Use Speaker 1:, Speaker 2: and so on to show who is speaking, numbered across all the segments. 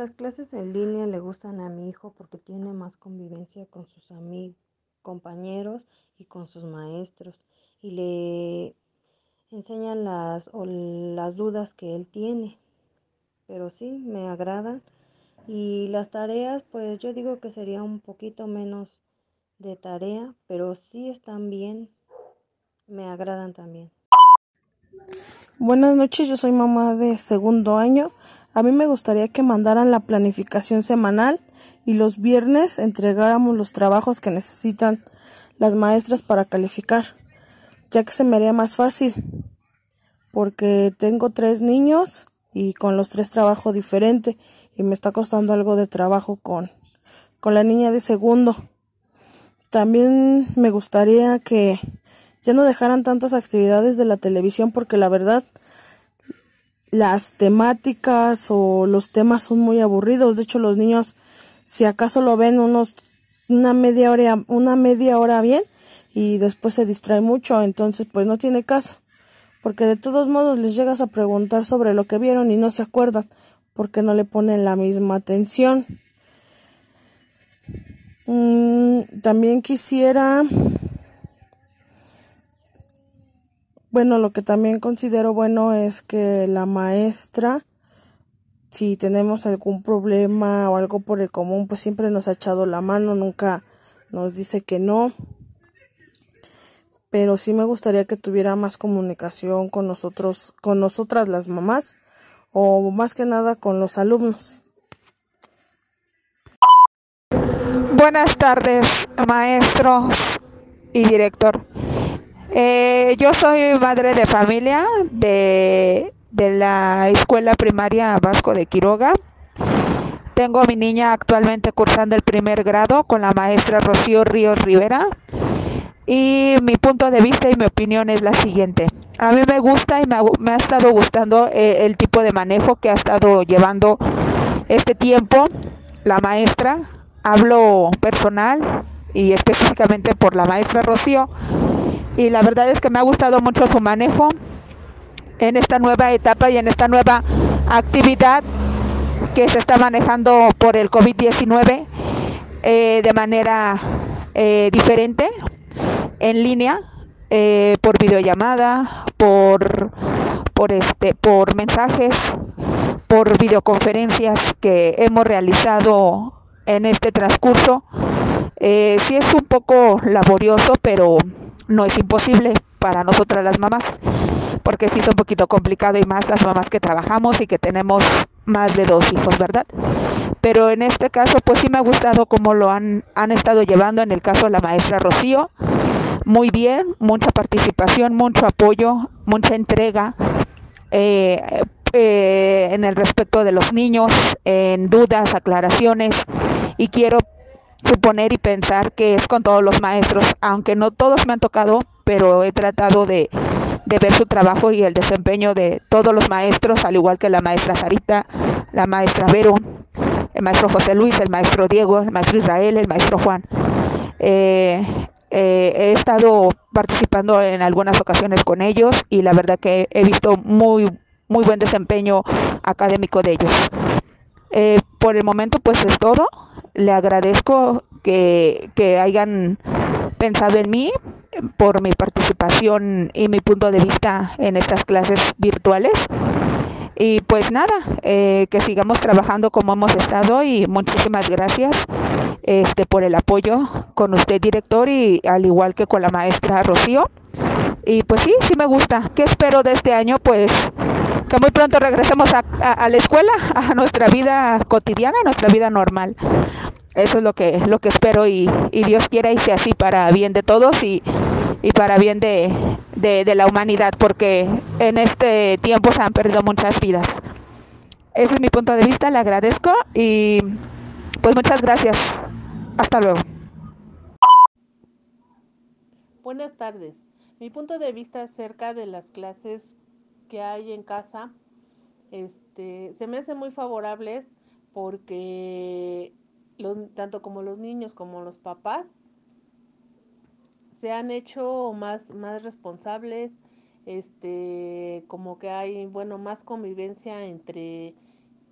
Speaker 1: Las clases en línea le gustan a mi hijo porque tiene más convivencia con sus amigos, compañeros y con sus maestros y le enseñan las, o las dudas que él tiene. Pero sí, me agradan. Y las tareas, pues yo digo que sería un poquito menos de tarea, pero sí están bien, me agradan también.
Speaker 2: Buenas noches, yo soy mamá de segundo año. A mí me gustaría que mandaran la planificación semanal y los viernes entregáramos los trabajos que necesitan las maestras para calificar, ya que se me haría más fácil, porque tengo tres niños y con los tres trabajo diferente y me está costando algo de trabajo con, con la niña de segundo. También me gustaría que ya no dejaran tantas actividades de la televisión porque la verdad las temáticas o los temas son muy aburridos. De hecho, los niños, si acaso lo ven unos una media hora, una media hora bien y después se distrae mucho, entonces pues no tiene caso. Porque de todos modos les llegas a preguntar sobre lo que vieron y no se acuerdan porque no le ponen la misma atención. Mm, también quisiera Bueno, lo que también considero bueno es que la maestra, si tenemos algún problema o algo por el común, pues siempre nos ha echado la mano, nunca nos dice que no. Pero sí me gustaría que tuviera más comunicación con nosotros, con nosotras las mamás, o más que nada con los alumnos.
Speaker 3: Buenas tardes, maestros y director. Eh, yo soy madre de familia de, de la escuela primaria Vasco de Quiroga. Tengo a mi niña actualmente cursando el primer grado con la maestra Rocío Ríos Rivera. Y mi punto de vista y mi opinión es la siguiente. A mí me gusta y me ha, estado gustando eh, el tipo de manejo que ha estado llevando este tiempo la maestra. Hablo personal y específicamente por la maestra Rocío y la verdad es que me ha gustado mucho su manejo en esta nueva etapa y en esta nueva actividad que se está manejando por el COVID-19 eh, de manera eh, diferente, en línea, eh, por videollamada, por, por, este, por mensajes, por videoconferencias que hemos realizado en este transcurso. Sí es un poco laborioso, pero no es imposible para nosotras las mamás, porque sí es un poquito complicado y más las mamás que trabajamos y que tenemos más de dos hijos, ¿verdad? Pero en este caso, pues sí me ha gustado cómo lo han, han estado llevando, en el caso de la maestra Rocío, muy bien, mucha participación, mucho apoyo, mucha entrega. Eh, eh, en el respecto de los niños, en dudas, aclaraciones, y quiero suponer y pensar que es con todos los maestros, aunque no todos me han tocado, pero he tratado de, de ver su trabajo y el desempeño de todos los maestros, al igual que la maestra Sarita, la maestra Vero, el maestro José Luis, el maestro Diego, el maestro Israel, el maestro Juan. Eh, eh, he estado participando en algunas ocasiones con ellos y la verdad que he visto muy, muy buen desempeño académico de ellos. Eh, por el momento pues es todo le agradezco que, que hayan pensado en mí por mi participación y mi punto de vista en estas clases virtuales. Y pues nada, eh, que sigamos trabajando como hemos estado y muchísimas gracias este, por el apoyo con usted, director, y al igual que con la maestra Rocío. Y pues sí, sí me gusta. ¿Qué espero de este año? Pues que muy pronto regresemos a, a, la escuela, a nuestra vida cotidiana, a nuestra vida normal. Eso es lo que, lo que espero y, y Dios quiera y sea así para bien de todos y, y para bien de, de, de, la humanidad, porque en este tiempo se han perdido muchas vidas. Ese es mi punto de vista, le agradezco y pues muchas gracias. Hasta luego.
Speaker 4: Buenas tardes. Mi punto de vista acerca de las clases que hay en casa, este, se me hacen muy favorables porque los, tanto como los niños como los papás se han hecho más, más responsables, este, como que hay, bueno, más convivencia entre,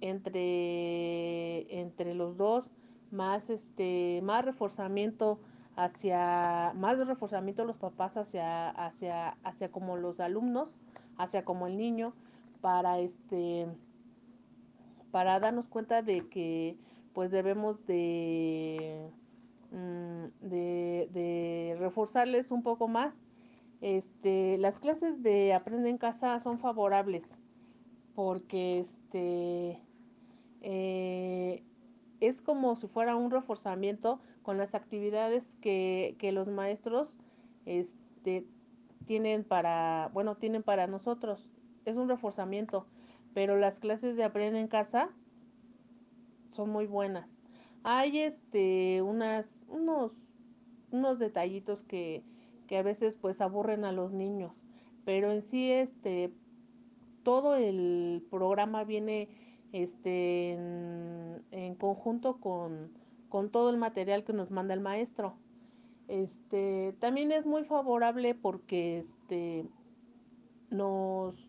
Speaker 4: entre, entre los dos, más, este, más reforzamiento hacia, más reforzamiento de los papás hacia, hacia, hacia como los alumnos, hacia como el niño, para este, para darnos cuenta de que pues debemos de, mm, de, de reforzarles un poco más. Este, las clases de Aprende en Casa son favorables porque este, eh, es como si fuera un reforzamiento con las actividades que, que los maestros este, tienen para, bueno, tienen para nosotros. Es un reforzamiento, pero las clases de Aprende en Casa son muy buenas. Hay este unas unos unos detallitos que, que a veces pues aburren a los niños, pero en sí este todo el programa viene este en, en conjunto con, con todo el material que nos manda el maestro. Este también es muy favorable porque este nos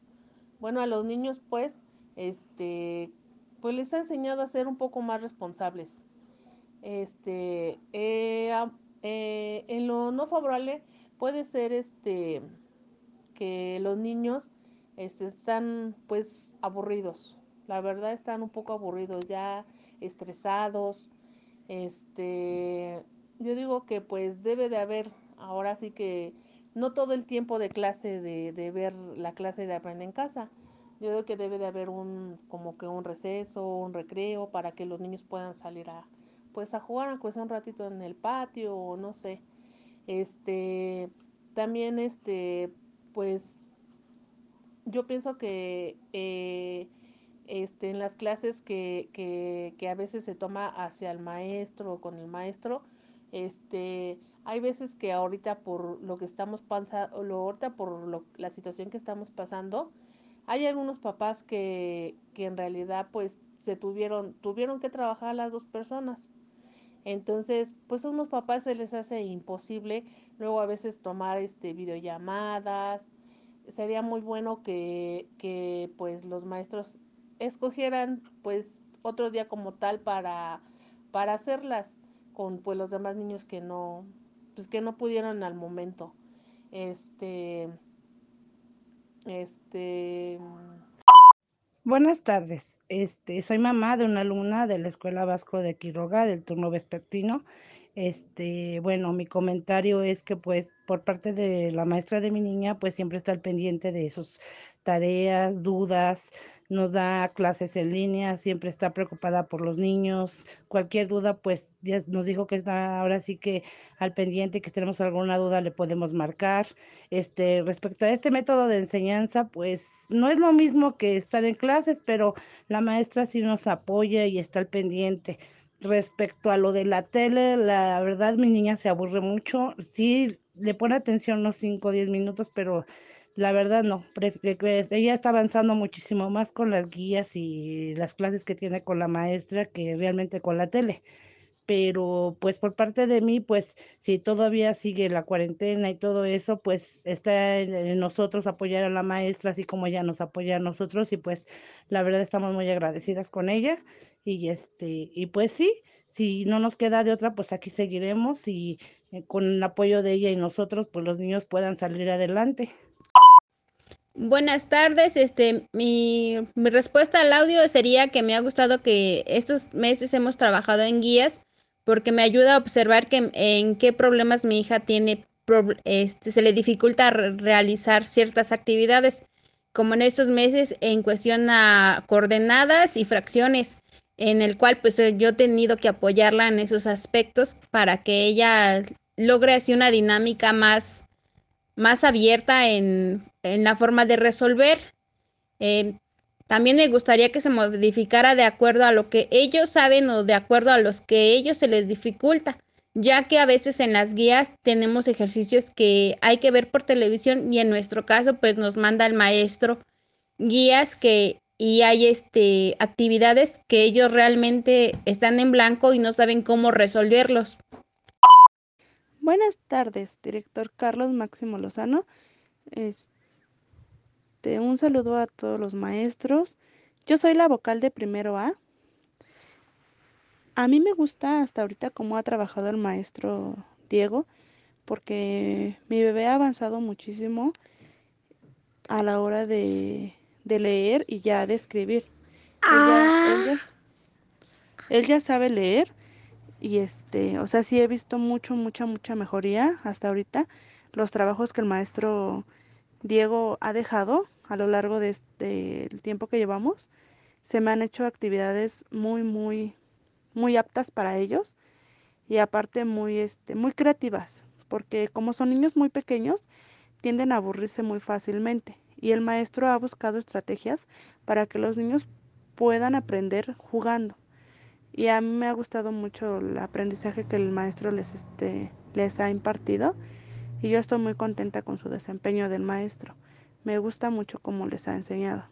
Speaker 4: bueno a los niños pues este pues les ha enseñado a ser un poco más responsables. Este, eh, eh, en lo no favorable puede ser este que los niños este, están pues aburridos. La verdad están un poco aburridos, ya estresados. Este, yo digo que pues debe de haber, ahora sí que no todo el tiempo de clase de, de ver la clase de aprender en casa, yo creo que debe de haber un como que un receso, un recreo para que los niños puedan salir a pues a jugar aunque sea un ratito en el patio o no sé. Este también este pues yo pienso que eh, este, en las clases que, que, que, a veces se toma hacia el maestro o con el maestro, este, hay veces que ahorita por lo que estamos pasando, ahorita por lo, la situación que estamos pasando, hay algunos papás que, que en realidad pues se tuvieron, tuvieron que trabajar las dos personas. Entonces, pues a unos papás se les hace imposible luego a veces tomar este videollamadas. Sería muy bueno que, que pues los maestros escogieran pues otro día como tal para, para hacerlas con pues los demás niños que no, pues que no pudieron al momento. Este este.
Speaker 5: Buenas tardes. Este, soy mamá de una alumna de la Escuela Vasco de Quiroga del turno vespertino. Este, bueno, mi comentario es que pues por parte de la maestra de mi niña pues siempre está al pendiente de sus tareas, dudas, nos da clases en línea, siempre está preocupada por los niños. Cualquier duda, pues ya nos dijo que está ahora sí que al pendiente, que si tenemos alguna duda le podemos marcar. Este, respecto a este método de enseñanza, pues no es lo mismo que estar en clases, pero la maestra sí nos apoya y está al pendiente. Respecto a lo de la tele, la verdad mi niña se aburre mucho. Sí, le pone atención unos 5 o 10 minutos, pero la verdad no, ella está avanzando muchísimo más con las guías y las clases que tiene con la maestra que realmente con la tele. Pero pues por parte de mí, pues si todavía sigue la cuarentena y todo eso, pues está en, nosotros apoyar a la maestra, así como ella nos apoya a nosotros y pues la verdad estamos muy agradecidas con ella y este y pues sí, si no nos queda de otra, pues aquí seguiremos y eh, con el apoyo de ella y nosotros, pues los niños puedan salir adelante.
Speaker 6: Buenas tardes, este, mi, mi, respuesta al audio sería que me ha gustado que estos meses hemos trabajado en guías porque me ayuda a observar que, en qué problemas mi hija tiene, este, se le dificulta realizar ciertas actividades, como en estos meses en cuestión a coordenadas y fracciones, en el cual pues yo he tenido que apoyarla en esos aspectos para que ella logre así una dinámica más más abierta en, en la forma de resolver. Eh, también me gustaría que se modificara de acuerdo a lo que ellos saben o de acuerdo a los que ellos se les dificulta, ya que a veces en las guías tenemos ejercicios que hay que ver por televisión y en nuestro caso pues nos manda el maestro guías que y hay este actividades que ellos realmente están en blanco y no saben cómo resolverlos.
Speaker 2: Buenas tardes, director Carlos Máximo Lozano. Este, un saludo a todos los maestros
Speaker 7: Yo soy la vocal de primero A. A mí me gusta hasta ahorita cómo ha trabajado el maestro Diego, porque mi bebé ha avanzado muchísimo a la hora de, de leer y ya de escribir. Ella, ya, él ya sabe leer y este, o sea, sí he visto mucho, mucha, mucha mejoría hasta ahorita. Los trabajos que el maestro Diego ha dejado a lo largo de este el tiempo que llevamos, se me han hecho actividades muy, muy, muy aptas para ellos y aparte muy, este, muy creativas, porque como son niños muy pequeños, tienden a aburrirse muy fácilmente y el maestro ha buscado estrategias para que los niños puedan aprender jugando. Y a mí me ha gustado mucho el aprendizaje que el maestro les, este, les ha impartido y yo estoy muy contenta con su desempeño del maestro. Me gusta mucho cómo les ha enseñado.